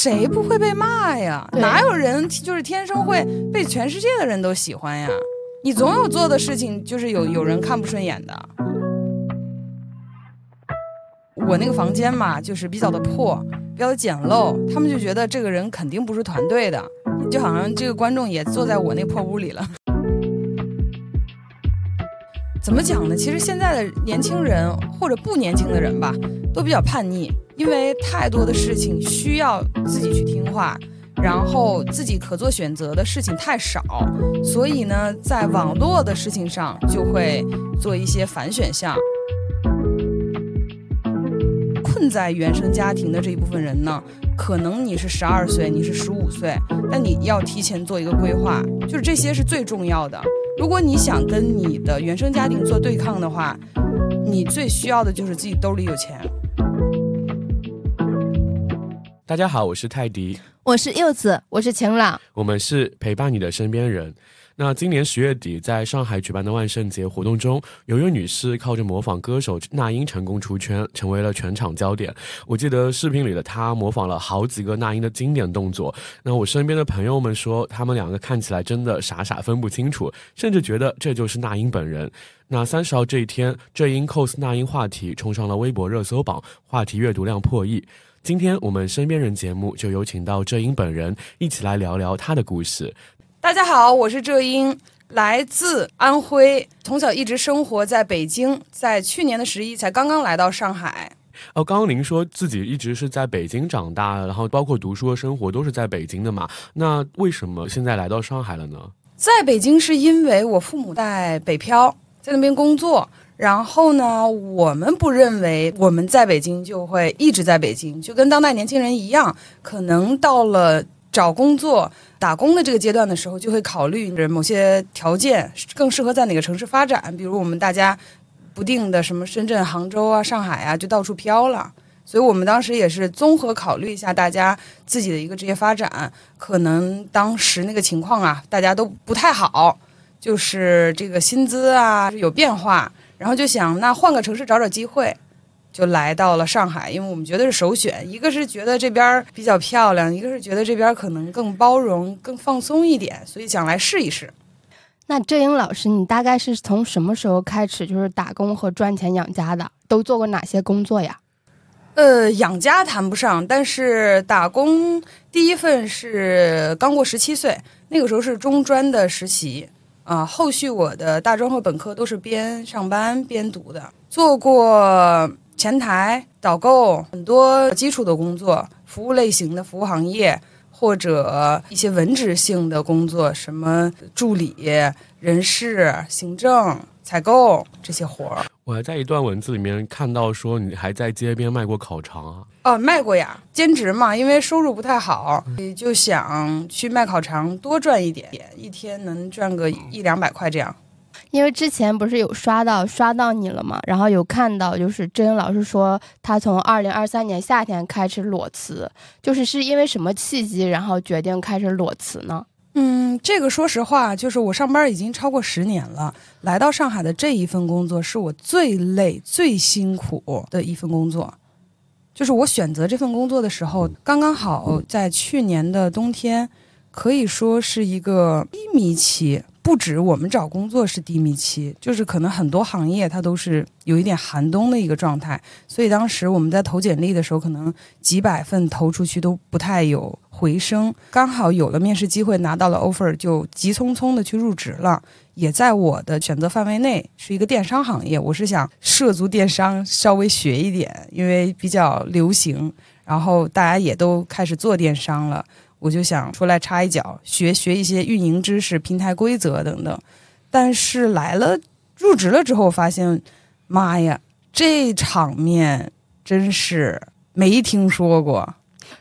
谁不会被骂呀？哪有人就是天生会被全世界的人都喜欢呀？你总有做的事情就是有有人看不顺眼的。我那个房间嘛，就是比较的破，比较的简陋，他们就觉得这个人肯定不是团队的，就好像这个观众也坐在我那破屋里了。怎么讲呢？其实现在的年轻人或者不年轻的人吧，都比较叛逆，因为太多的事情需要自己去听话，然后自己可做选择的事情太少，所以呢，在网络的事情上就会做一些反选项。困在原生家庭的这一部分人呢，可能你是十二岁，你是十五岁，但你要提前做一个规划，就是这些是最重要的。如果你想跟你的原生家庭做对抗的话，你最需要的就是自己兜里有钱。大家好，我是泰迪，我是柚子，我是晴朗。我们是陪伴你的身边人。那今年十月底在上海举办的万圣节活动中，有一位女士靠着模仿歌手那英成功出圈，成为了全场焦点。我记得视频里的她模仿了好几个那英的经典动作。那我身边的朋友们说，他们两个看起来真的傻傻分不清楚，甚至觉得这就是那英本人。那三十号这一天，这因 cos 那英话题冲上了微博热搜榜，话题阅读量破亿。今天我们身边人节目就有请到这英本人，一起来聊聊她的故事。大家好，我是浙英，来自安徽，从小一直生活在北京，在去年的十一才刚刚来到上海。哦，刚刚您说自己一直是在北京长大，然后包括读书和生活都是在北京的嘛？那为什么现在来到上海了呢？在北京是因为我父母在北漂，在那边工作。然后呢，我们不认为我们在北京就会一直在北京，就跟当代年轻人一样，可能到了找工作、打工的这个阶段的时候，就会考虑某些条件更适合在哪个城市发展，比如我们大家不定的什么深圳、杭州啊、上海啊，就到处飘了。所以我们当时也是综合考虑一下大家自己的一个职业发展，可能当时那个情况啊，大家都不太好，就是这个薪资啊 有变化。然后就想，那换个城市找找机会，就来到了上海，因为我们觉得是首选。一个是觉得这边比较漂亮，一个是觉得这边可能更包容、更放松一点，所以想来试一试。那郑英老师，你大概是从什么时候开始就是打工和赚钱养家的？都做过哪些工作呀？呃，养家谈不上，但是打工第一份是刚过十七岁，那个时候是中专的实习。啊，后续我的大专和本科都是边上班边读的，做过前台、导购，很多基础的工作，服务类型的服务行业，或者一些文职性的工作，什么助理、人事、行政、采购这些活儿。我还在一段文字里面看到说，你还在街边卖过烤肠啊？哦，卖过呀，兼职嘛，因为收入不太好，就想去卖烤肠，多赚一点，一天能赚个一两百块这样。因为之前不是有刷到刷到你了嘛，然后有看到就是真老师说他从二零二三年夏天开始裸辞，就是是因为什么契机，然后决定开始裸辞呢？嗯，这个说实话，就是我上班已经超过十年了，来到上海的这一份工作是我最累、最辛苦的一份工作。就是我选择这份工作的时候，刚刚好在去年的冬天，可以说是一个低迷期。不止我们找工作是低迷期，就是可能很多行业它都是有一点寒冬的一个状态。所以当时我们在投简历的时候，可能几百份投出去都不太有回声。刚好有了面试机会，拿到了 offer，就急匆匆的去入职了。也在我的选择范围内，是一个电商行业。我是想涉足电商，稍微学一点，因为比较流行，然后大家也都开始做电商了。我就想出来插一脚，学学一些运营知识、平台规则等等。但是来了入职了之后，发现，妈呀，这场面真是没听说过。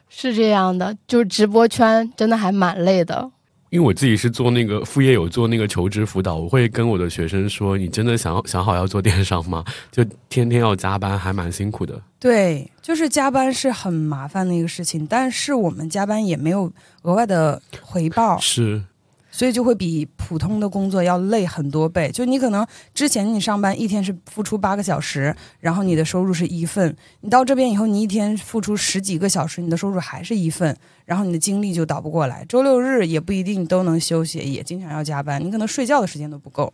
是这样的，就是直播圈真的还蛮累的。因为我自己是做那个副业，有做那个求职辅导，我会跟我的学生说：“你真的想想好要做电商吗？就天天要加班，还蛮辛苦的。”对，就是加班是很麻烦的一个事情，但是我们加班也没有额外的回报，是，所以就会比普通的工作要累很多倍。就你可能之前你上班一天是付出八个小时，然后你的收入是一份，你到这边以后，你一天付出十几个小时，你的收入还是一份，然后你的精力就倒不过来。周六日也不一定都能休息，也经常要加班，你可能睡觉的时间都不够。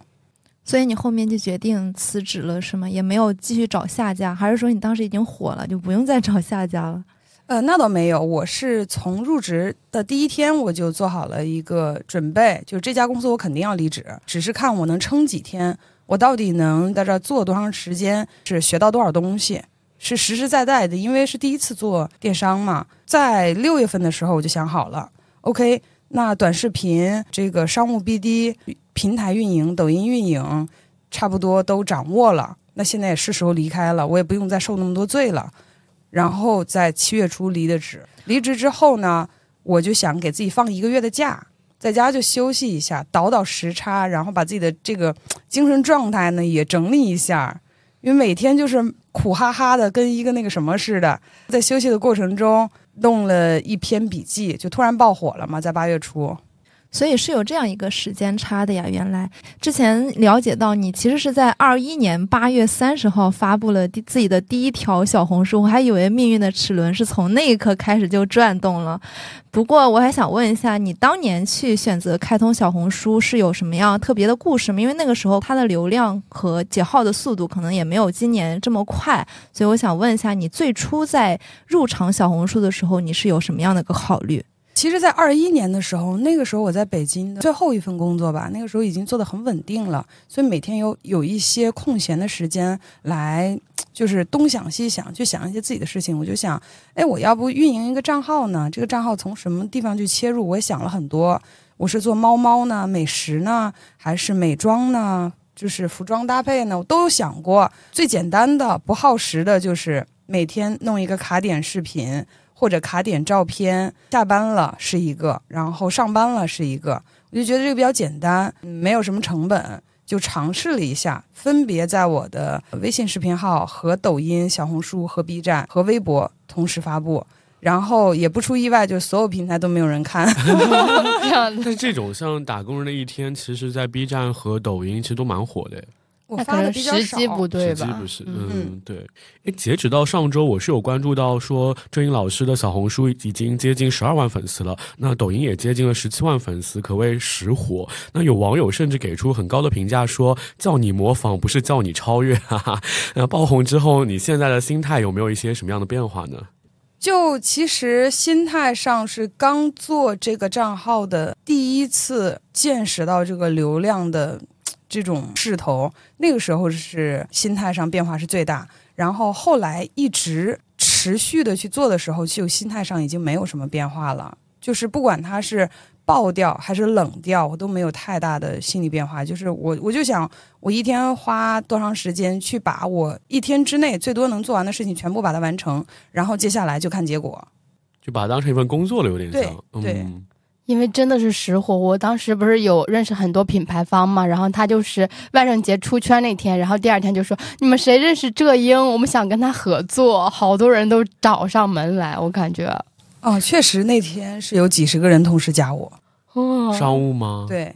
所以你后面就决定辞职了，是吗？也没有继续找下家，还是说你当时已经火了，就不用再找下家了？呃，那倒没有，我是从入职的第一天我就做好了一个准备，就这家公司我肯定要离职，只是看我能撑几天，我到底能在这做多长时间，是学到多少东西，是实实在在的，因为是第一次做电商嘛。在六月份的时候我就想好了，OK，那短视频这个商务 BD。平台运营、抖音运营，差不多都掌握了。那现在也是时候离开了，我也不用再受那么多罪了。然后在七月初离的职，离职之后呢，我就想给自己放一个月的假，在家就休息一下，倒倒时差，然后把自己的这个精神状态呢也整理一下。因为每天就是苦哈哈的，跟一个那个什么似的。在休息的过程中，弄了一篇笔记，就突然爆火了嘛，在八月初。所以是有这样一个时间差的呀。原来之前了解到你其实是在二一年八月三十号发布了第自己的第一条小红书，我还以为命运的齿轮是从那一刻开始就转动了。不过我还想问一下，你当年去选择开通小红书是有什么样特别的故事吗？因为那个时候它的流量和解号的速度可能也没有今年这么快，所以我想问一下，你最初在入场小红书的时候，你是有什么样的一个考虑？其实，在二一年的时候，那个时候我在北京的最后一份工作吧，那个时候已经做的很稳定了，所以每天有有一些空闲的时间来，就是东想西想，去想一些自己的事情。我就想，哎，我要不运营一个账号呢？这个账号从什么地方去切入？我想了很多，我是做猫猫呢，美食呢，还是美妆呢？就是服装搭配呢？我都有想过。最简单的、不耗时的，就是每天弄一个卡点视频。或者卡点照片，下班了是一个，然后上班了是一个，我就觉得这个比较简单，没有什么成本，就尝试了一下，分别在我的微信视频号和抖音、小红书和 B 站和微博同时发布，然后也不出意外，就所有平台都没有人看。但这种像打工人的一天，其实，在 B 站和抖音其实都蛮火的。我发的比较少，时机不对吧？时机不是，嗯，对。哎，截止到上周，我是有关注到说，郑英老师的小红书已经接近十二万粉丝了，那抖音也接近了十七万粉丝，可谓实火。那有网友甚至给出很高的评价，说叫你模仿，不是叫你超越。哈哈。那爆红之后，你现在的心态有没有一些什么样的变化呢？就其实心态上是刚做这个账号的第一次见识到这个流量的。这种势头，那个时候是心态上变化是最大，然后后来一直持续的去做的时候，就心态上已经没有什么变化了。就是不管它是爆掉还是冷掉，我都没有太大的心理变化。就是我我就想，我一天花多长时间去把我一天之内最多能做完的事情全部把它完成，然后接下来就看结果，就把它当成一份工作了，有点像，对。因为真的是实火，我当时不是有认识很多品牌方嘛，然后他就是万圣节出圈那天，然后第二天就说你们谁认识浙英，我们想跟他合作，好多人都找上门来，我感觉，哦，确实那天是有几十个人同时加我，哦商务吗？对。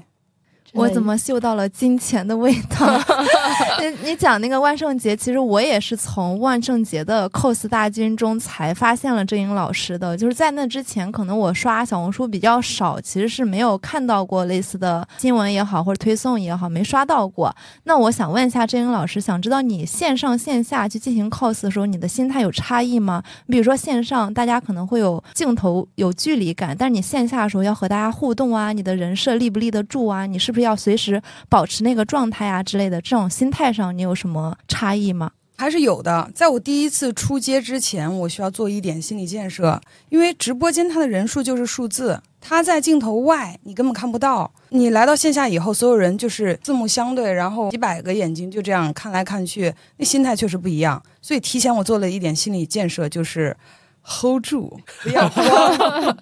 我怎么嗅到了金钱的味道？你你讲那个万圣节，其实我也是从万圣节的 cos 大军中才发现了郑英老师的。就是在那之前，可能我刷小红书比较少，其实是没有看到过类似的新闻也好，或者推送也好，没刷到过。那我想问一下郑英老师，想知道你线上线下去进行 cos 的时候，你的心态有差异吗？比如说线上大家可能会有镜头有距离感，但是你线下的时候要和大家互动啊，你的人设立不立得住啊？你是不是要？随时保持那个状态啊之类的，这种心态上你有什么差异吗？还是有的。在我第一次出街之前，我需要做一点心理建设，因为直播间它的人数就是数字，它在镜头外你根本看不到。你来到线下以后，所有人就是四目相对，然后几百个眼睛就这样看来看去，那心态确实不一样。所以提前我做了一点心理建设，就是 hold 住，不要 慌。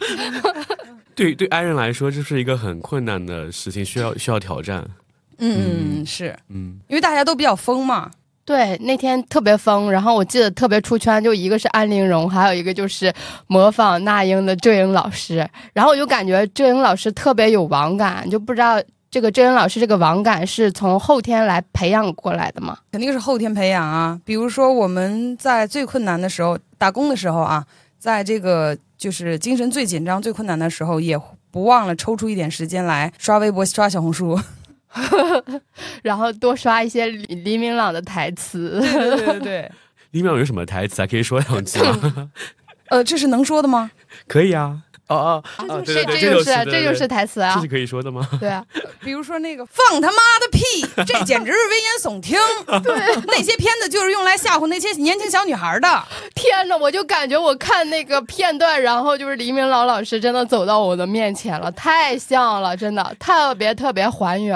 对对，爱人来说，这是一个很困难的事情，需要需要挑战。嗯嗯，是，嗯，因为大家都比较疯嘛。对，那天特别疯，然后我记得特别出圈，就一个是安陵容，还有一个就是模仿那英的郑颖老师，然后我就感觉郑颖老师特别有网感，就不知道这个郑颖老师这个网感是从后天来培养过来的吗？肯定是后天培养啊。比如说我们在最困难的时候打工的时候啊，在这个就是精神最紧张、最困难的时候，也不忘了抽出一点时间来刷微博、刷小红书。然后多刷一些黎黎明朗的台词。对对对对李明朗有什么台词啊？可以说两句吗？呃，这是能说的吗？可以啊。哦哦，这对对对，这就是这这就是台词啊这是，可以说的吗？对啊，比如说那个放他妈的屁，这 简直是危言耸听。对，那些片子就是用来吓唬那些年轻小女孩的。天呐，我就感觉我看那个片段，然后就是黎明老老师真的走到我的面前了，太像了，真的特别特别还原。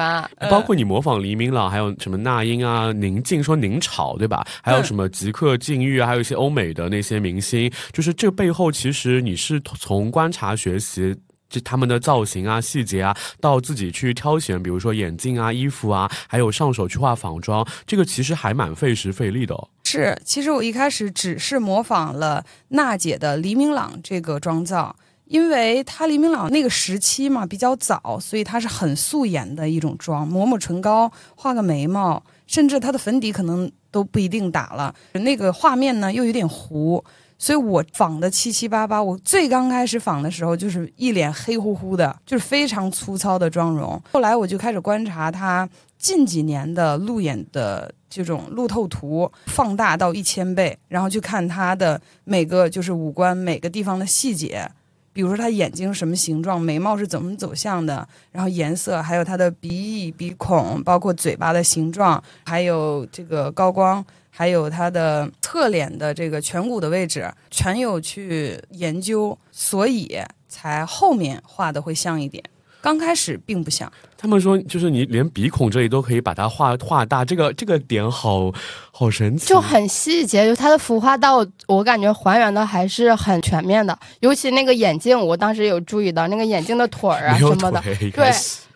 包括你模仿黎明朗，还有什么那英啊、宁静说宁吵，对吧？还有什么吉克隽逸啊，还有一些欧美的那些明星，就是这背后其实你是从观察学习。这他们的造型啊、细节啊，到自己去挑选，比如说眼镜啊、衣服啊，还有上手去画仿妆，这个其实还蛮费时费力的、是，其实我一开始只是模仿了娜姐的黎明朗这个妆造，因为她黎明朗那个时期嘛比较早，所以她是很素颜的一种妆，抹抹唇膏，画个眉毛，甚至她的粉底可能都不一定打了，那个画面呢又有点糊。所以我仿的七七八八。我最刚开始仿的时候，就是一脸黑乎乎的，就是非常粗糙的妆容。后来我就开始观察她近几年的路演的这种路透图，放大到一千倍，然后去看她的每个就是五官每个地方的细节。比如说她眼睛什么形状，眉毛是怎么走向的，然后颜色，还有她的鼻翼、鼻孔，包括嘴巴的形状，还有这个高光，还有它的侧脸的这个颧骨的位置，全有去研究，所以才后面画的会像一点。刚开始并不像，他们说，就是你连鼻孔这里都可以把它画画大，这个这个点好好神奇，就很细节，就它的服化道，我感觉还原的还是很全面的。尤其那个眼镜，我当时有注意到那个眼镜的腿儿啊什么的，对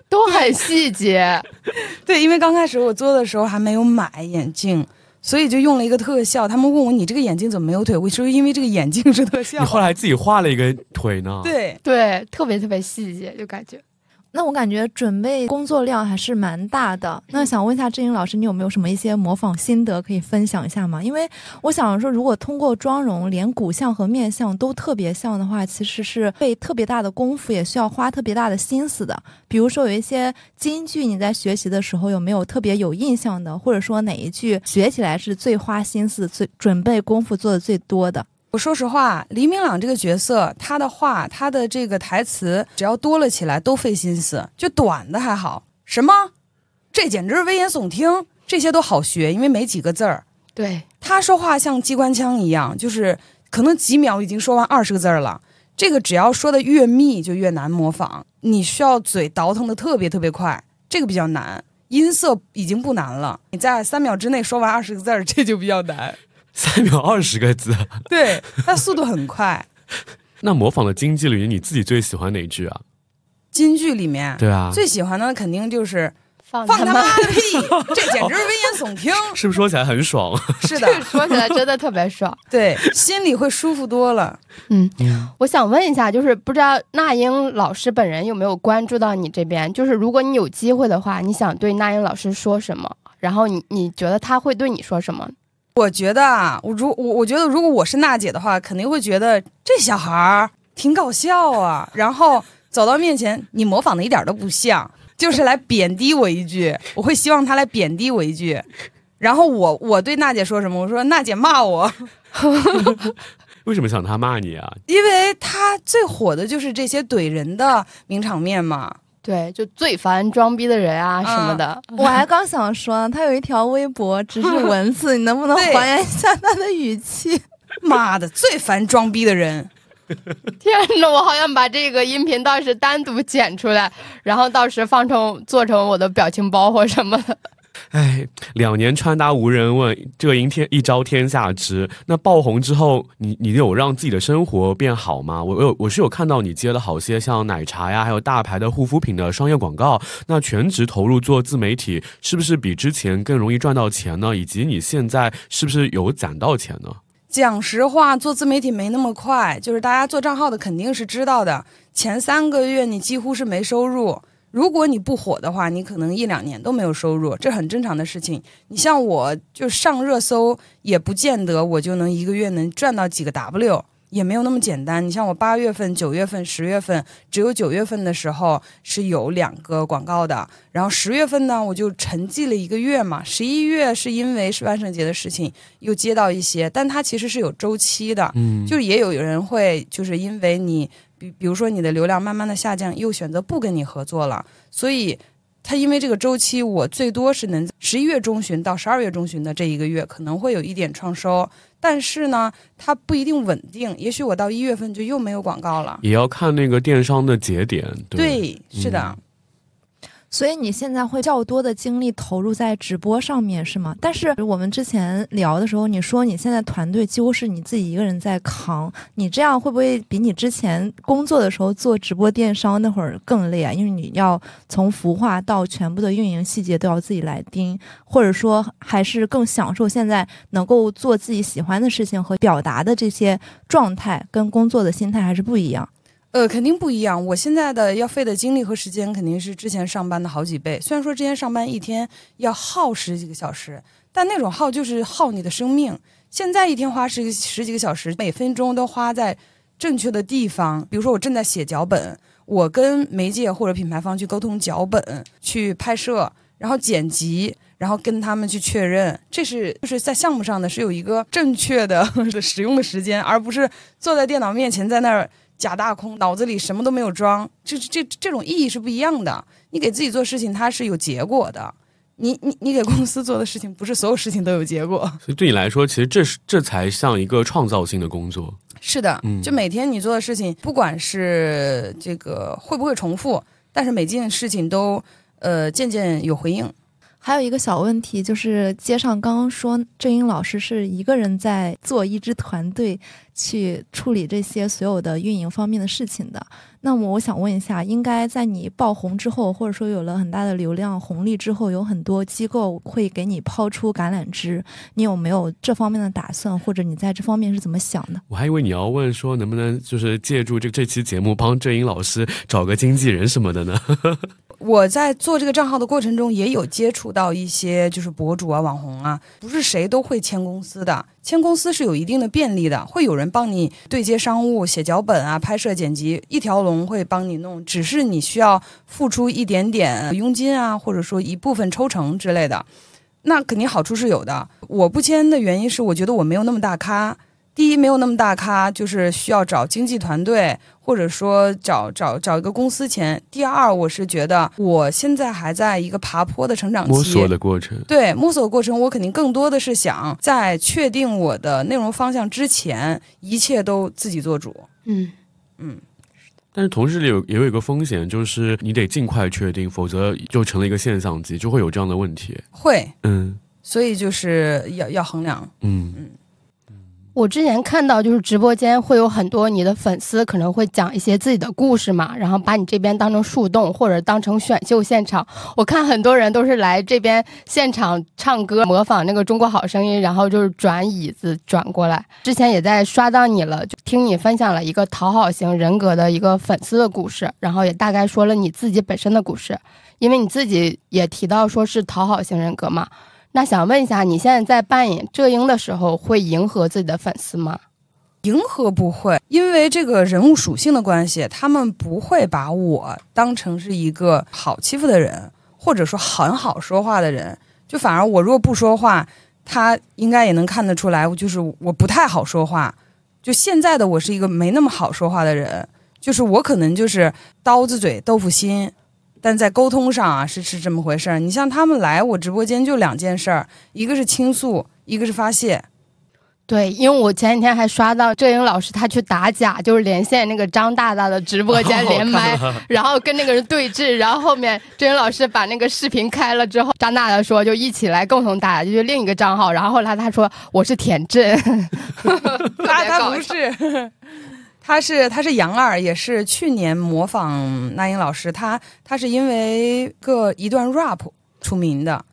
都很细节。对，因为刚开始我做的时候还没有买眼镜，所以就用了一个特效。他们问我你这个眼镜怎么没有腿？我说因为这个眼镜是特效。你后来自己画了一个腿呢？，对，对，特别特别细节，就感觉。那我感觉准备工作量还是蛮大的。那想问一下志英老师，你有没有什么一些模仿心得可以分享一下吗？因为我想说，如果通过妆容连骨相和面相都特别像的话，其实是费特别大的功夫，也需要花特别大的心思的。比如说有一些金句，你在学习的时候有没有特别有印象的，或者说哪一句学起来是最花心思、最准备功夫做的最多的？我说实话，黎明朗这个角色，他的话，他的这个台词，只要多了起来都费心思，就短的还好。什么？这简直是危言耸听，这些都好学，因为没几个字儿。对，他说话像机关枪一样，就是可能几秒已经说完二十个字儿了。这个只要说的越密，就越难模仿。你需要嘴倒腾的特别特别快，这个比较难。音色已经不难了，你在三秒之内说完二十个字儿，这就比较难。三秒二十个字。对，它速度很快。那模仿的京剧里，你自己最喜欢哪句啊？京剧里面，对啊，最喜欢的肯定就是放放他妈妈的屁，这简直是危言耸听。是不是说起来很爽？是的，说起来真的特别爽。对，心里会舒服多了。嗯，嗯，我想问一下，就是不知道那英老师本人有没有关注到你这边？就是如果你有机会的话，你想对那英老师说什么？然后你你觉得他会对你说什么？我觉得啊，我如我我觉得如果我是娜姐的话，肯定会觉得这小孩儿挺搞笑啊。然后走到面前，你模仿的一点都不像，就是来贬低我一句。我会希望他来贬低我一句。然后我我对娜姐说什么？我说娜姐骂我，为什么想他骂你啊？因为他最火的就是这些怼人的名场面嘛。对，就最烦装逼的人啊什么的。我还 刚想说，他有一条微博只是 文字，你能不能还原一下他的语气？妈的，最烦装逼的人。天呐，我好想把这个音频到时单独剪出来，然后到时放成做成我的表情包或什么的。哎，两年穿搭无人问，这赢天一招天下知。那爆红之后，你你有让自己的生活变好吗？我有，我是有看到你接了好些像奶茶呀，还有大牌的护肤品的商业广告。那全职投入做自媒体，是不是比之前更容易赚到钱呢？以及你现在是不是有攒到钱呢？讲实话，做自媒体没那么快，就是大家做账号的肯定是知道的，前三个月你几乎是没收入。如果你不火的话，你可能一两年都没有收入，这很正常的事情。你像我，就上热搜也不见得我就能一个月能赚到几个 W，也没有那么简单。你像我八月份、九月份、十月份，只有九月份的时候是有两个广告的，然后十月份呢，我就沉寂了一个月嘛。十一月是因为是万圣节的事情，又接到一些，但它其实是有周期的，嗯，就是也有人会就是因为你。比比如说你的流量慢慢的下降，又选择不跟你合作了，所以他因为这个周期，我最多是能十一月中旬到十二月中旬的这一个月可能会有一点创收，但是呢，它不一定稳定，也许我到一月份就又没有广告了，也要看那个电商的节点。对，是的。所以你现在会较多的精力投入在直播上面是吗？但是我们之前聊的时候，你说你现在团队几乎是你自己一个人在扛，你这样会不会比你之前工作的时候做直播电商那会儿更累啊？因为你要从孵化到全部的运营细节都要自己来盯，或者说还是更享受现在能够做自己喜欢的事情和表达的这些状态，跟工作的心态还是不一样。呃，肯定不一样。我现在的要费的精力和时间肯定是之前上班的好几倍。虽然说之前上班一天要耗十几个小时，但那种耗就是耗你的生命。现在一天花十十几个小时，每分钟都花在正确的地方。比如说，我正在写脚本，我跟媒介或者品牌方去沟通脚本、去拍摄，然后剪辑，然后跟他们去确认，这是就是在项目上的是有一个正确 的使用的时间，而不是坐在电脑面前在那儿。假大空，脑子里什么都没有装，这这这种意义是不一样的。你给自己做事情，它是有结果的。你你你给公司做的事情，不是所有事情都有结果。所以对你来说，其实这是这才像一个创造性的工作。是的，就每天你做的事情，不管是这个会不会重复，但是每件事情都呃渐渐有回应。还有一个小问题，就是接上刚刚说郑英老师是一个人在做一支团队去处理这些所有的运营方面的事情的。那么我想问一下，应该在你爆红之后，或者说有了很大的流量红利之后，有很多机构会给你抛出橄榄枝，你有没有这方面的打算，或者你在这方面是怎么想的？我还以为你要问说能不能就是借助这这期节目帮郑英老师找个经纪人什么的呢？我在做这个账号的过程中，也有接触到一些就是博主啊、网红啊，不是谁都会签公司的。签公司是有一定的便利的，会有人帮你对接商务、写脚本啊、拍摄、剪辑，一条龙会帮你弄。只是你需要付出一点点佣金啊，或者说一部分抽成之类的，那肯定好处是有的。我不签的原因是，我觉得我没有那么大咖。第一，没有那么大咖，就是需要找经纪团队，或者说找找找一个公司签。第二，我是觉得我现在还在一个爬坡的成长期，摸索的过程。对，摸索过程，我肯定更多的是想在确定我的内容方向之前，一切都自己做主。嗯嗯。但是同时有也有一个风险，就是你得尽快确定，否则就成了一个现象级，就会有这样的问题。会，嗯，所以就是要要衡量。嗯嗯。我之前看到，就是直播间会有很多你的粉丝可能会讲一些自己的故事嘛，然后把你这边当成树洞，或者当成选秀现场。我看很多人都是来这边现场唱歌，模仿那个《中国好声音》，然后就是转椅子转过来。之前也在刷到你了，就听你分享了一个讨好型人格的一个粉丝的故事，然后也大概说了你自己本身的故事，因为你自己也提到说是讨好型人格嘛。那想问一下，你现在在扮演浙英的时候，会迎合自己的粉丝吗？迎合不会，因为这个人物属性的关系，他们不会把我当成是一个好欺负的人，或者说很好说话的人。就反而我如果不说话，他应该也能看得出来，就是我不太好说话。就现在的我是一个没那么好说话的人，就是我可能就是刀子嘴豆腐心。但在沟通上啊，是是这么回事儿。你像他们来我直播间就两件事儿，一个是倾诉，一个是发泄。对，因为我前几天还刷到郑英老师他去打假，就是连线那个张大大的直播间连麦，然后跟那个人对峙，然后后面郑英老师把那个视频开了之后，张大大说就一起来共同打，就是另一个账号，然后后来他说我是田震，他他不是。他是他是杨二，也是去年模仿那英老师，他他是因为个一段 rap 出名的，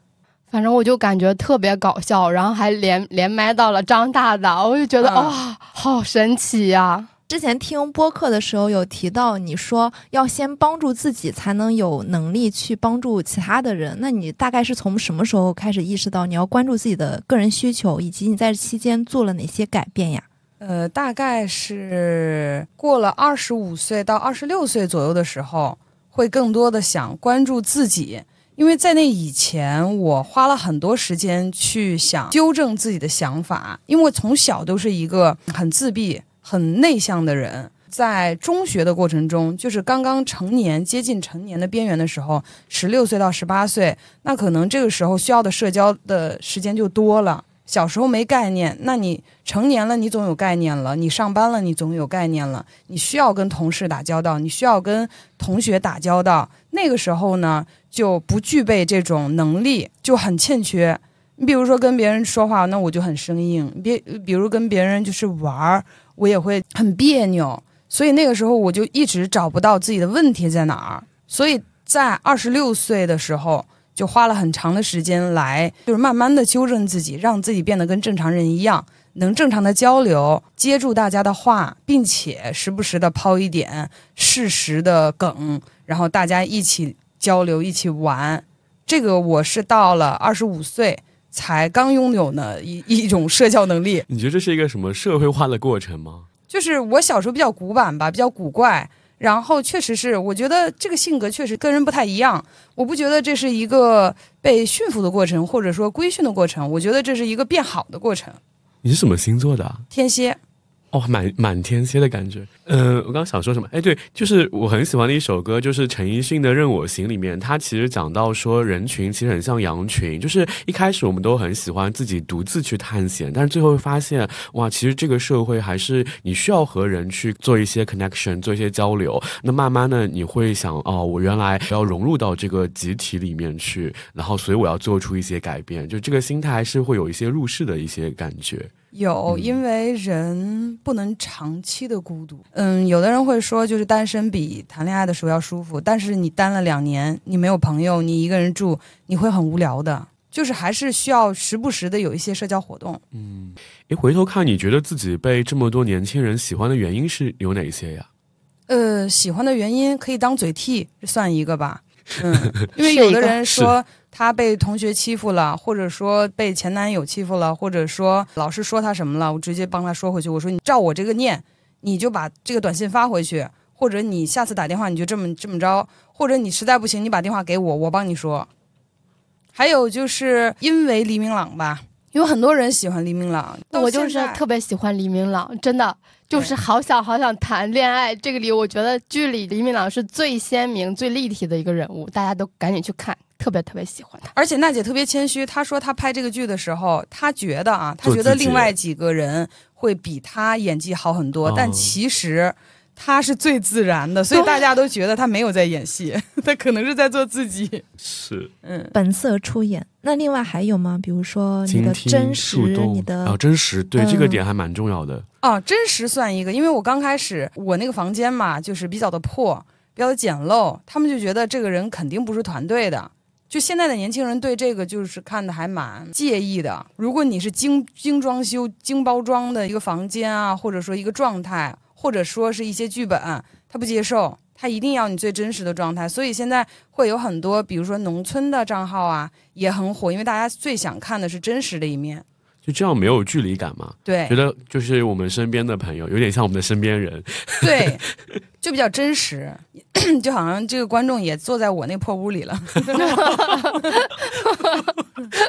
反正我就感觉特别搞笑，然后还连连麦到了张大大，我就觉得嗯哇、好神奇呀、之前听播客的时候有提到，你说要先帮助自己，才能有能力去帮助其他的人。那你大概是从什么时候开始意识到你要关注自己的个人需求，以及你在这期间做了哪些改变呀？呃，大概是过了二十五岁到二十六岁左右的时候，会更多的想关注自己，因为在那以前，我花了很多时间去想纠正自己的想法，因为从小都是一个很自闭、很内向的人。在中学的过程中，就是刚刚成年、接近成年的边缘的时候，十六岁到十八岁，那可能这个时候需要的社交的时间就多了。小时候没概念，那你成年了，你总有概念了；你上班了，你总有概念了。你需要跟同事打交道，你需要跟同学打交道。那个时候呢，就不具备这种能力，就很欠缺。你比如说跟别人说话，那我就很生硬；别比如跟别人就是玩儿，我也会很别扭。所以那个时候我就一直找不到自己的问题在哪儿。所以在二十六岁的时候。就花了很长的时间来，就是慢慢的纠正自己，让自己变得跟正常人一样，能正常的交流，接住大家的话，并且时不时的抛一点事实的梗，然后大家一起交流，一起玩。这个我是到了二十五岁才刚拥有呢一一种社交能力。你觉得这是一个什么社会化的过程吗？就是我小时候比较古板吧，比较古怪。然后确实是，我觉得这个性格确实跟人不太一样。我不觉得这是一个被驯服的过程，或者说规训的过程。我觉得这是一个变好的过程。你是什么星座的、啊？天蝎。哦，满满天蝎的感觉。嗯、我刚刚想说什么？哎，对，就是我很喜欢的一首歌，就是陈奕迅的《任我行》里面，他其实讲到说，人群其实很像羊群，就是一开始我们都很喜欢自己独自去探险，但是最后发现，哇，其实这个社会还是你需要和人去做一些 connection，做一些交流。那慢慢的你会想，哦，我原来要融入到这个集体里面去，然后所以我要做出一些改变，就这个心态还是会有一些入世的一些感觉。有，嗯因为人不能长期的孤独。嗯，有的人会说，就是单身比谈恋爱的时候要舒服，但是你单了两年，你没有朋友，你一个人住，你会很无聊的。就是还是需要时不时的有一些社交活动。嗯，诶，回头看，你觉得自己被这么多年轻人喜欢的原因是有哪些呀？呃，喜欢的原因可以当嘴替，算一个吧。嗯，因为有的人说他被同学欺负了，或者说被前男友欺负了，或者说老师说他什么了，我直接帮他说回去。我说你照我这个念，你就把这个短信发回去，或者你下次打电话你就这么这么着，或者你实在不行你把电话给我，我帮你说。还有就是因为黎明朗吧，因为很多人喜欢黎明朗，到我就是特别喜欢黎明朗，真的就是好想好想谈恋爱。这个里我觉得剧里黎明朗是最鲜明、最立体的一个人物，大家都赶紧去看，特别特别喜欢他。而且娜姐特别谦虚，她说她拍这个剧的时候，她觉得啊，她觉得另外几个人会比她演技好很多，哦但其实她是最自然的，所以大家都觉得她没有在演戏，她可能是在做自己。是嗯，本色出演。那另外还有吗？比如说你的、真实你的哦，真实，对、这个嗯点还蛮重要的。哦，真实算一个，因为我刚开始我那个房间嘛，就是比较的破，比较的简陋，他们就觉得这个人肯定不是团队的。就现在的年轻人对这个就是看的还蛮介意的。如果你是精精装修、精包装的一个房间啊，或者说一个状态，或者说是一些剧本，他不接受，他一定要你最真实的状态。所以现在会有很多，比如说农村的账号啊，也很火，因为大家最想看的是真实的一面。就这样没有距离感嘛？对觉，得就是我们身边的朋友，有点像我们的身边人。对，就比较真实。就好像这个观众也坐在我那破屋里了。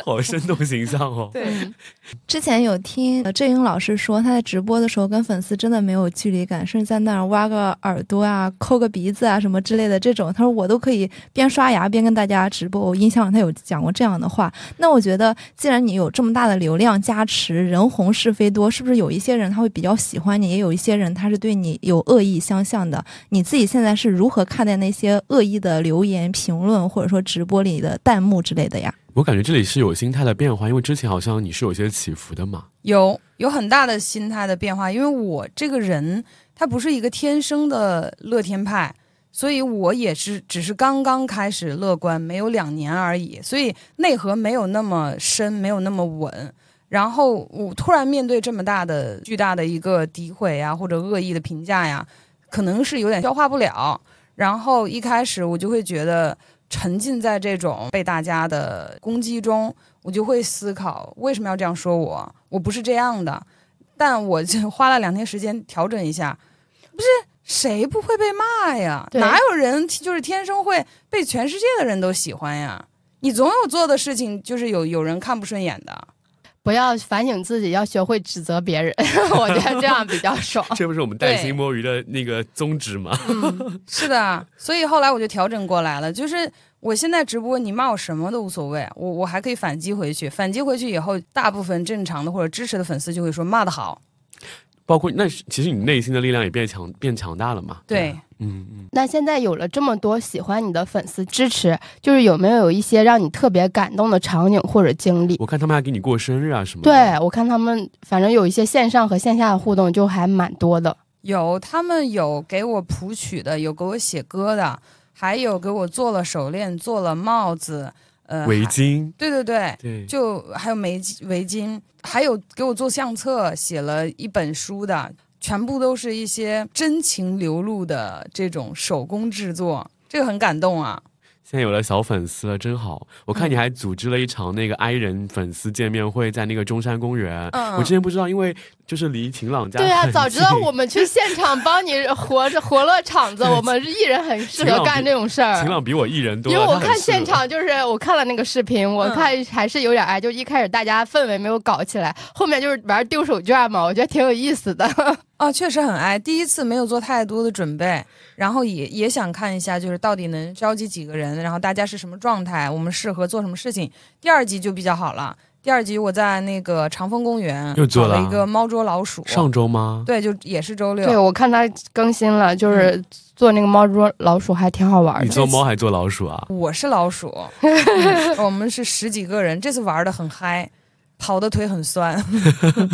好生动形象哦。对，之前有听呃郑英老师说，他在直播的时候跟粉丝真的没有距离感，甚至在那儿挖个耳朵啊、抠个鼻子啊什么之类的这种，他说我都可以边刷牙边跟大家直播。我印象他有讲过这样的话。那我觉得，既然你有这么大的流量加持，人红是非多，是不是有一些人他会比较喜欢你，也有一些人他是对你有恶意相向的？你自己现在是如何看待那些恶意的留言、评论，或者说直播里的弹幕之类的呀？我感觉这里是有心态的变化，因为之前好像你是有些起伏的嘛。有有很大的心态的变化，因为我这个人他不是一个天生的乐天派，所以我也是只是刚刚开始乐观，没有两年而已，所以内核没有那么深，没有那么稳。然后我突然面对这么大的、巨大的一个诋毁呀，或者恶意的评价呀，可能是有点消化不了。然后一开始我就会觉得。沉浸在这种被大家的攻击中，我就会思考为什么要这样说我？我不是这样的，但我就花了两天时间调整一下。不是谁不会被骂呀？哪有人就是天生会被全世界的人都喜欢呀？你总有做的事情就是有有人看不顺眼的。不要反省自己，要学会指责别人。我觉得这样比较爽。这不是我们带薪摸鱼的那个宗旨吗？是的，所以后来我就调整过来了。就是我现在直播，你骂我什么都无所谓，我我还可以反击回去。反击回去以后，大部分正常的或者支持的粉丝就会说骂的好。包括那其实你内心的力量也变强变强大了嘛？对。嗯嗯，那现在有了这么多喜欢你的粉丝支持，就是有没有有一些让你特别感动的场景或者经历？我看他们还给你过生日啊什么的？对，我看他们反正有一些线上和线下的互动就还蛮多的。有他们有给我谱曲的，有给我写歌的，还有给我做了手链、做了帽子、呃围巾。对对对对，就还有围围巾，还有给我做相册、写了一本书的。全部都是一些真情流露的这种手工制作，这个很感动啊。现在有了小粉丝了，真好！我看你还组织了一场那个 i 人粉丝见面会，在那个中山公园。嗯，我之前不知道，因为就是离晴朗家对啊，早知道我们去现场帮你 活着活了场子。我们艺人很适合干这种事儿。晴朗比我艺人多，因为我看现场就是我看了那个视频，我看还是有点哎，就一开始大家氛围没有搞起来，后面就是玩丢手绢嘛，我觉得挺有意思的。哦，确实很爱。第一次没有做太多的准备，然后也也想看一下，就是到底能召集几个人，然后大家是什么状态，我们适合做什么事情。第二集就比较好了。第二集我在那个长风公园又做了一个猫捉老鼠。上周吗？对，就也是周六。对，我看他更新了，就是做那个猫捉老鼠还挺好玩的。你做猫还做老鼠啊？我是老鼠，我们是十几个人，这次玩的很嗨，跑的腿很酸。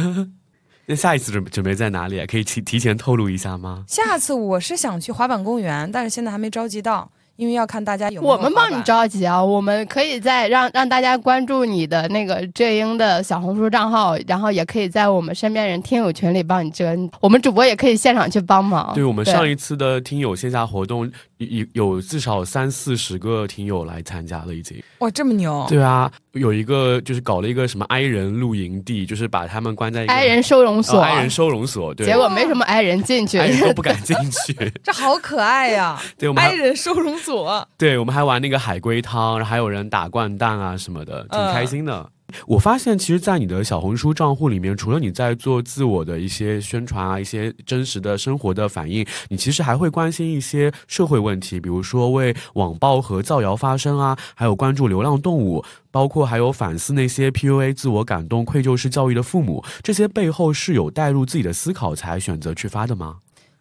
那下一次准准备在哪里？可以提提前透露一下吗？下次我是想去滑板公园，但是现在还没着急到。因为要看大家有，我们帮你着急啊！我们可以在让让大家关注你的那个浙英的小红书账号，然后也可以在我们身边人听友群里帮你遮。我们主播也可以现场去帮忙。对我们上一次的听友线下活动，有有至少三四十个听友来参加了，已经。哇，这么牛！对啊，有一个就是搞了一个什么 i 人露营地，就是把他们关在 i 人收容所，i 人收容所。对，结果没什么 i 人进去，都不敢进去。这好可爱呀！对，我们 i 人收容所。对，我们还玩那个海龟汤，然后还有人打掼蛋啊什么的，挺开心的。我发现，其实，在你的小红书账户里面，除了你在做自我的一些宣传啊，一些真实的生活的反应，你其实还会关心一些社会问题，比如说为网暴和造谣发声啊，还有关注流浪动物，包括还有反思那些 PUA、自我感动、愧疚式教育的父母，这些背后是有带入自己的思考才选择去发的吗？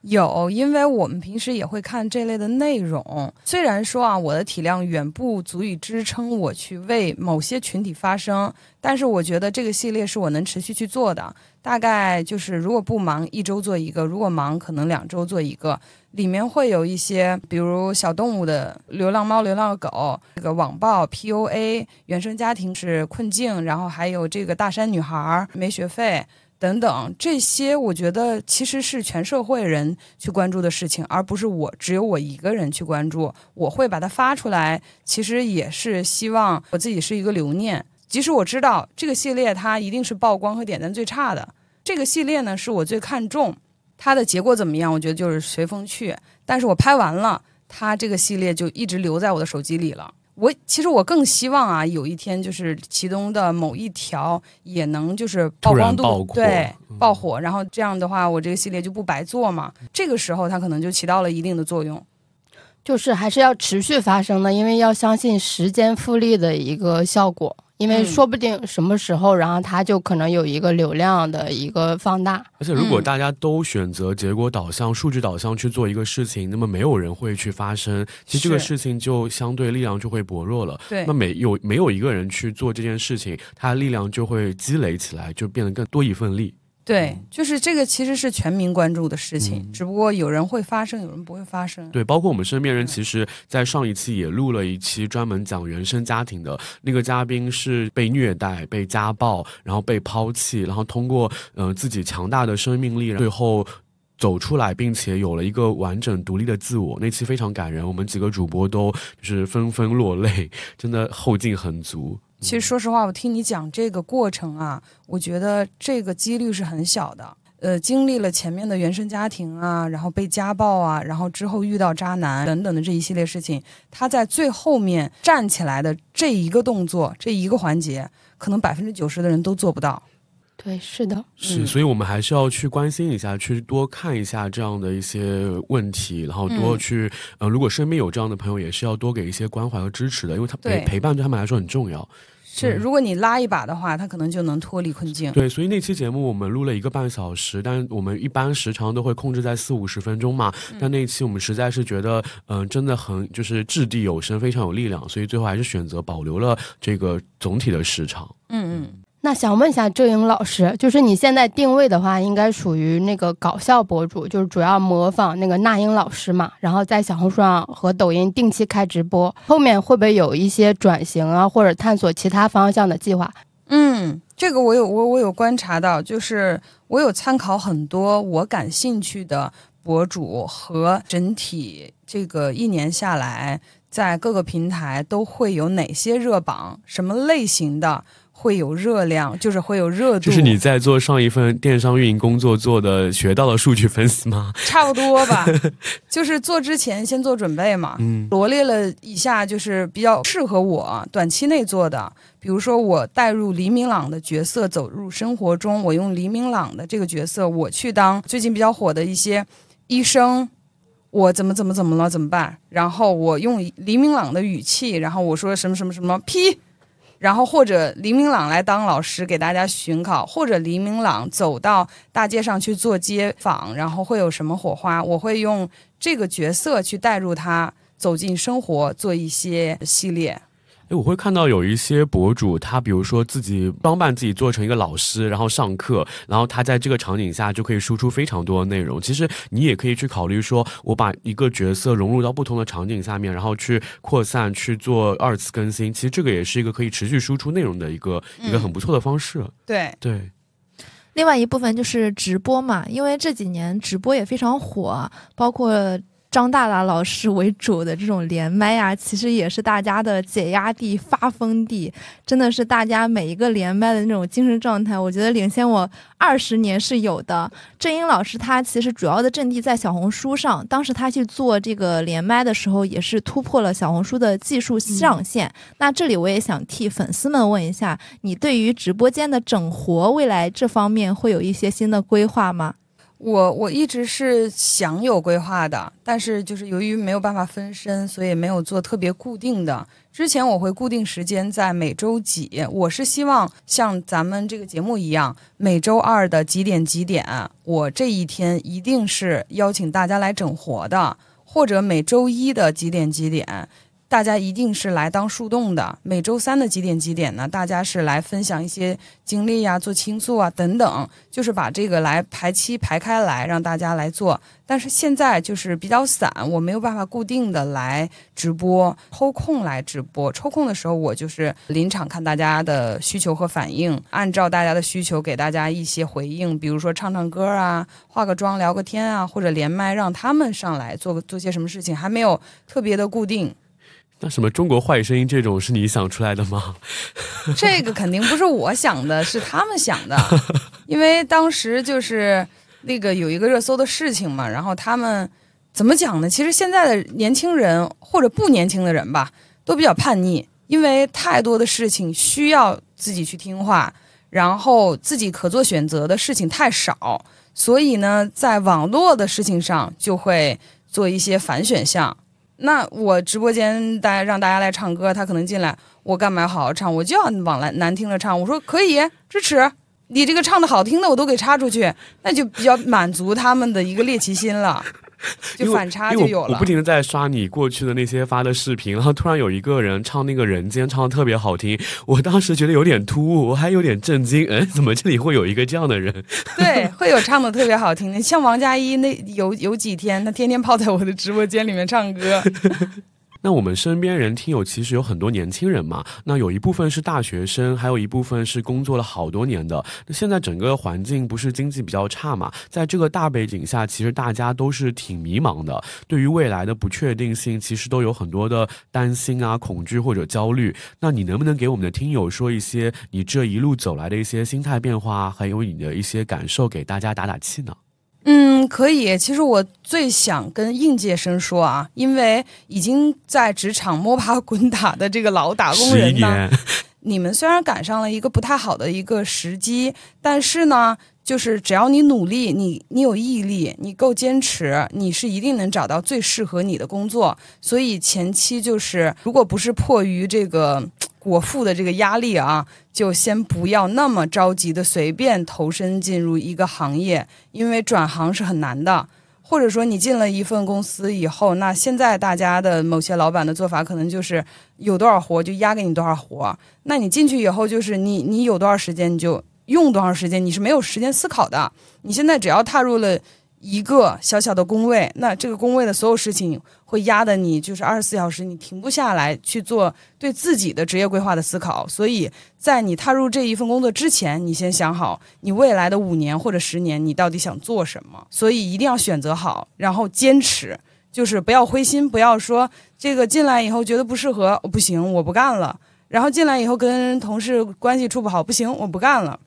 有，因为我们平时也会看这类的内容。虽然说啊，我的体量远不足以支撑我去为某些群体发声，但是我觉得这个系列是我能持续去做的。大概就是如果不忙，一周做一个；如果忙，可能两周做一个。里面会有一些，比如小动物的流浪猫、流浪狗，这个网暴、PUA、原生家庭是困境，然后还有这个大山女孩没学费。等等，这些我觉得其实是全社会人去关注的事情，而不是我只有我一个人去关注。我会把它发出来，其实也是希望我自己是一个留念。即使我知道这个系列它一定是曝光和点赞最差的，这个系列呢是我最看重，它的结果怎么样，我觉得就是随风去。但是我拍完了。它这个系列就一直留在我的手机里了。我其实我更希望啊，有一天就是其中的某一条也能就是曝光度爆对嗯爆火，然后这样的话，我这个系列就不白做嘛。这个时候它可能就起到了一定的作用。就是还是要持续发生的，因为要相信时间复利的一个效果，因为嗯说不定什么时候，然后它就可能有一个流量的一个放大。而且，如果嗯大家都选择结果导向、数据导向去做一个事情，那么没有人会去发声，其实这个事情就相对力量就会薄弱了。对那没有没有一个人去做这件事情，他力量就会积累起来，就变得更多一份力。对，就是这个其实是全民关注的事情，嗯只不过有人会发生，有人不会发生。对，包括我们身边人，其实，在上一期也录了一期专门讲原生家庭的，那个嘉宾是被虐待、被家暴，然后被抛弃，然后通过呃自己强大的生命力，最后。走出来，并且有了一个完整独立的自我，那期非常感人，我们几个主播都就是纷纷落泪，真的后劲很足。其实说实话，我听你讲这个过程啊，我觉得这个几率是很小的。呃，经历了前面的原生家庭啊，然后被家暴啊，然后之后遇到渣男等等的这一系列事情，他在最后面站起来的这一个动作，这一个环节，可能百分之九十的人都做不到。对，是的，是，嗯所以我们还是要去关心一下，去多看一下这样的一些问题，然后多嗯去，呃，如果身边有这样的朋友，也是要多给一些关怀和支持的，因为他陪陪伴对他们来说很重要。是，嗯如果你拉一把的话，他可能就能脱离困境。对，所以那期节目我们录了一个半小时，但我们一般时长都会控制在四五十分钟嘛。嗯但那一期我们实在是觉得，嗯、真的很就是掷地有声，非常有力量，所以最后还是选择保留了这个总体的时长。嗯嗯，那想问一下郑颖老师，就是你现在定位的话，应该属于那个搞笑博主，就是主要模仿那个那英老师嘛，然后在小红书上和抖音定期开直播，后面会不会有一些转型啊，或者探索其他方向的计划？嗯，这个我有我我有观察到，就是我有参考很多我感兴趣的博主和整体这个一年下来，在各个平台都会有哪些热榜，什么类型的会有热量，就是会有热度，就是你在做上一份电商运营工作做的学到的数据分析吗？差不多吧，就是做之前先做准备嘛。嗯罗列了一下，就是比较适合我短期内做的，比如说我带入黎明朗的角色走入生活中，我用黎明朗的这个角色，我去当最近比较火的一些医生。我怎么怎么怎么了？怎么办？然后我用黎明朗的语气，然后我说什么什么什么批，然后或者黎明朗来当老师给大家巡考，或者黎明朗走到大街上去做街访，然后会有什么火花？我会用这个角色去带入他走进生活，做一些系列。哎，我会看到有一些博主，他比如说自己装扮自己做成一个老师，然后上课，然后他在这个场景下就可以输出非常多的内容。其实你也可以去考虑说，我把一个角色融入到不同的场景下面，然后去扩散去做二次更新。其实这个也是一个可以持续输出内容的一个、一个很不错的方式。对，对，另外一部分就是直播嘛，因为这几年直播也非常火，包括张大大老师为主的这种连麦啊，其实也是大家的解压地、发疯地，真的是大家每一个连麦的那种精神状态，我觉得领先我二十年是有的。郑英老师他其实主要的阵地在小红书上，当时他去做这个连麦的时候，也是突破了小红书的技术上限。那这里我也想替粉丝们问一下，你对于直播间的整活，未来这方面会有一些新的规划吗？我我一直是想有规划的，但是就是由于没有办法分身，所以没有做特别固定的。之前我会固定时间在每周几，我是希望像咱们这个节目一样，每周二的几点几点，我这一天一定是邀请大家来整活的，或者每周一的几点几点。大家一定是来当树洞的。每周三的几点几点呢？大家是来分享一些经历呀、做倾诉啊等等，就是把这个来排期排开来，让大家来做。但是现在就是比较散，我没有办法固定的来直播，抽空来直播。抽空的时候，我就是临场看大家的需求和反应，按照大家的需求给大家一些回应，比如说唱唱歌啊、化个妆、聊个天啊，或者连麦让他们上来做做些什么事情，还没有特别的固定。那什么中国坏声音这种是你想出来的吗？这个肯定不是我想的，是他们想的，因为当时就是那个有一个热搜的事情嘛，然后他们怎么讲呢？其实现在的年轻人或者不年轻的人吧，都比较叛逆，因为太多的事情需要自己去听话，然后自己可做选择的事情太少，所以呢，在网络的事情上就会做一些反选项。那我直播间大家让大家来唱歌，他可能进来，我干嘛要好好唱？我就要往来难听的唱。我说可以支持。你这个唱的好听的我都给插出去，那就比较满足他们的一个猎奇心了，就反差就有了。我不停的在刷你过去的那些发的视频，然后突然有一个人唱那个人间唱的特别好听，我当时觉得有点突兀，我还有点震惊，哎，怎么这里会有一个这样的人？对，会有唱的特别好听的，像王佳一那有有几天，他天天泡在我的直播间里面唱歌。那我们身边人听友其实有很多年轻人嘛，那有一部分是大学生，还有一部分是工作了好多年的。那现在整个环境不是经济比较差嘛，在这个大背景下，其实大家都是挺迷茫的，对于未来的不确定性，其实都有很多的担心啊、恐惧或者焦虑。那你能不能给我们的听友说一些你这一路走来的一些心态变化，还有你的一些感受，给大家打打气呢？嗯，可以。其实我最想跟应届生说啊，因为已经在职场摸爬 滚打的这个老打工人呢，你们虽然赶上了一个不太好的一个时机，但是呢，就是只要你努力，你你有毅力，你够坚持，你是一定能找到最适合你的工作。所以前期就是，如果不是迫于这个。我负的这个压力啊，就先不要那么着急的随便投身进入一个行业，因为转行是很难的。或者说你进了一份公司以后，那现在大家的某些老板的做法可能就是有多少活就压给你多少活。那你进去以后，就是你你有多少时间你就用多少时间，你是没有时间思考的。你现在只要踏入了。一个小小的工位，那这个工位的所有事情会压得你就是二十四小时，你停不下来去做对自己的职业规划的思考。所以在你踏入这一份工作之前，你先想好你未来的五年或者十年你到底想做什么。所以一定要选择好，然后坚持，就是不要灰心，不要说这个进来以后觉得不适合，不行，我不干了。然后进来以后跟同事关系处不好，不行，我不干了。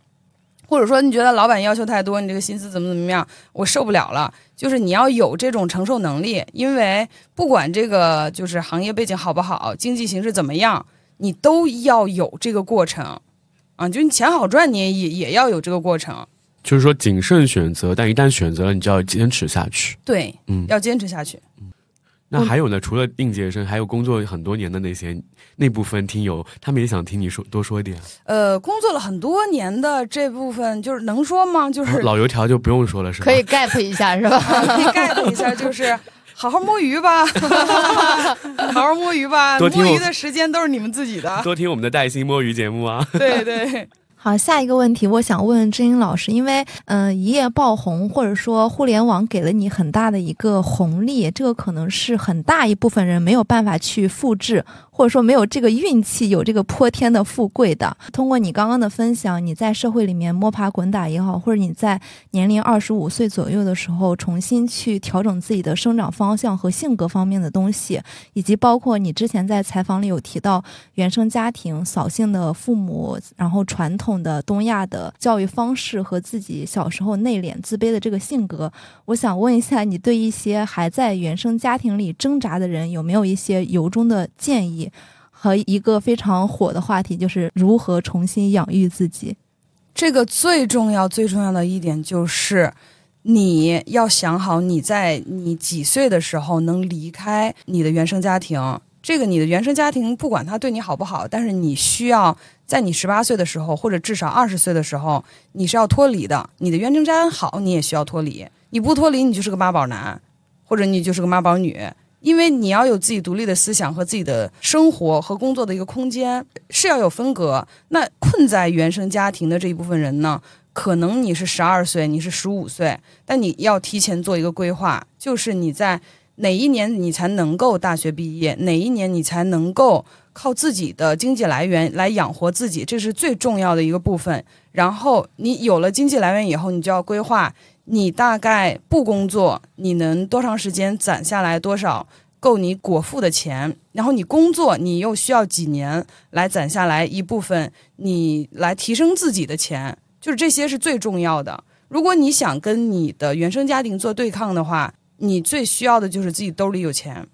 或者说你觉得老板要求太多，你这个薪资怎么怎么样，我受不了了。就是你要有这种承受能力，因为不管这个就是行业背景好不好，经济形势怎么样，你都要有这个过程，啊，就你钱好赚，你也也要有这个过程。就是说谨慎选择，但一旦选择了，你就要坚持下去。对，嗯，要坚持下去。那还有呢？除了应届生，还有工作很多年的那些那部分听友，他们也想听你说多说一点。呃，工作了很多年的这部分，就是能说吗？就是老油条就不用说了，是吧？可以 gap 一下，是吧？可以 gap 一下，就是好好摸鱼吧，好好摸鱼吧。摸鱼的时间都是你们自己的。多听我们的带薪摸鱼节目啊！对对。好，下一个问题，我想问知音老师，因为嗯，一夜爆红，或者说互联网给了你很大的一个红利，这个可能是很大一部分人没有办法去复制。或者说没有这个运气，有这个泼天的富贵的。通过你刚刚的分享，你在社会里面摸爬滚打也好，或者你在年龄二十五岁左右的时候，重新去调整自己的生长方向和性格方面的东西，以及包括你之前在采访里有提到原生家庭、扫兴的父母，然后传统的东亚的教育方式和自己小时候内敛自卑的这个性格，我想问一下，你对一些还在原生家庭里挣扎的人，有没有一些由衷的建议？和一个非常火的话题，就是如何重新养育自己。这个最重要、最重要的一点就是，你要想好你在你几岁的时候能离开你的原生家庭。这个你的原生家庭不管他对你好不好，但是你需要在你十八岁的时候，或者至少二十岁的时候，你是要脱离的。你的原生家庭好，你也需要脱离。你不脱离，你就是个妈宝男，或者你就是个妈宝女。因为你要有自己独立的思想和自己的生活和工作的一个空间，是要有分隔。那困在原生家庭的这一部分人呢，可能你是十二岁，你是十五岁，但你要提前做一个规划，就是你在哪一年你才能够大学毕业，哪一年你才能够靠自己的经济来源来养活自己，这是最重要的一个部分。然后你有了经济来源以后，你就要规划。你大概不工作，你能多长时间攒下来多少够你果腹的钱？然后你工作，你又需要几年来攒下来一部分你来提升自己的钱？就是这些是最重要的。如果你想跟你的原生家庭做对抗的话，你最需要的就是自己兜里有钱。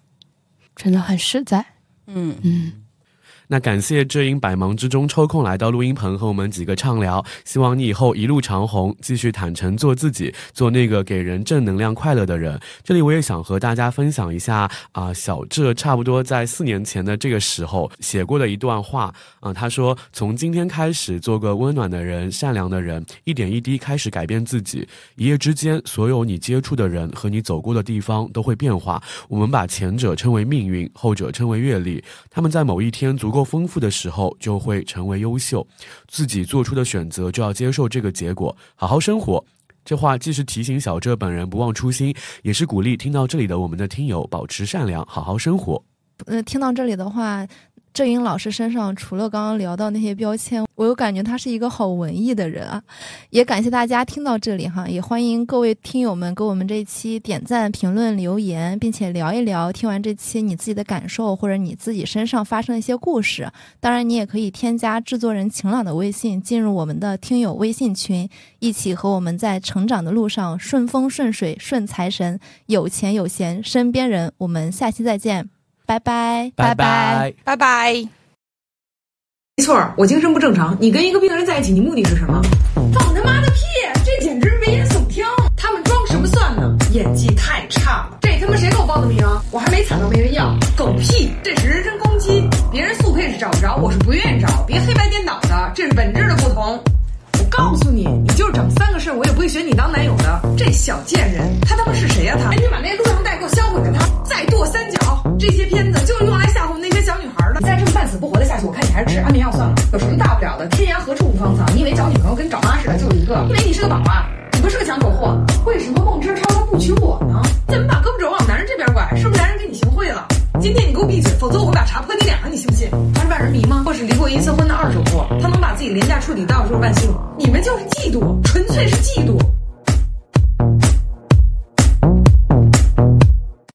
真的很实在。嗯嗯。那感谢志英百忙之中抽空来到录音棚和我们几个畅聊，希望你以后一路长虹，继续坦诚做自己，做那个给人正能量、快乐的人。这里我也想和大家分享一下啊，小智差不多在四年前的这个时候写过的一段话啊，他说：“从今天开始，做个温暖的人、善良的人，一点一滴开始改变自己。一夜之间，所有你接触的人和你走过的地方都会变化。我们把前者称为命运，后者称为阅历。他们在某一天足。”够丰富的时候，就会成为优秀。自己做出的选择，就要接受这个结果，好好生活。这话既是提醒小浙本人不忘初心，也是鼓励听到这里的我们的听友保持善良，好好生活。呃，听到这里的话。郑英老师身上除了刚刚聊到那些标签，我又感觉他是一个好文艺的人啊！也感谢大家听到这里哈，也欢迎各位听友们给我们这期点赞、评论、留言，并且聊一聊听完这期你自己的感受，或者你自己身上发生的一些故事。当然，你也可以添加制作人晴朗的微信，进入我们的听友微信群，一起和我们在成长的路上顺风顺水顺财神，有钱有闲身边人。我们下期再见。拜拜拜拜拜拜。没错，我精神不正常。你跟一个病人在一起，你目的是什么？放他妈的屁！这简直危言耸听。他们装什么蒜呢？演技太差了。这他妈谁给我报的名？我还没惨到没人要。狗屁！这是人身攻击。别人速配是找不着，我是不愿意找。别黑白颠倒的，这是本质的不同。我告诉你，你就是整三个事儿，我也不会选你当男友的。这小贱人，他他妈是谁呀？他！赶紧把那录像带给我销毁了他，再剁三角。这些片子就是用来吓唬那些小女孩的。你再这么半死不活的下去，我看你还是吃安眠药算了。有什么大不了的？天涯何处无芳草。你以为找女朋友跟找妈似的，就一个？因为你是个宝啊，你不是个抢手货。为什么孟之超他不娶我呢？怎么把胳膊肘往男人这边拐？是不是男人给你行贿了？今天你给我闭嘴，否则我会把茶泼你脸上，你信不信？他是万人迷吗？或是离过一次婚的二手货？他能把自己廉价处理到就是万幸。你们就是嫉妒，纯粹是嫉妒。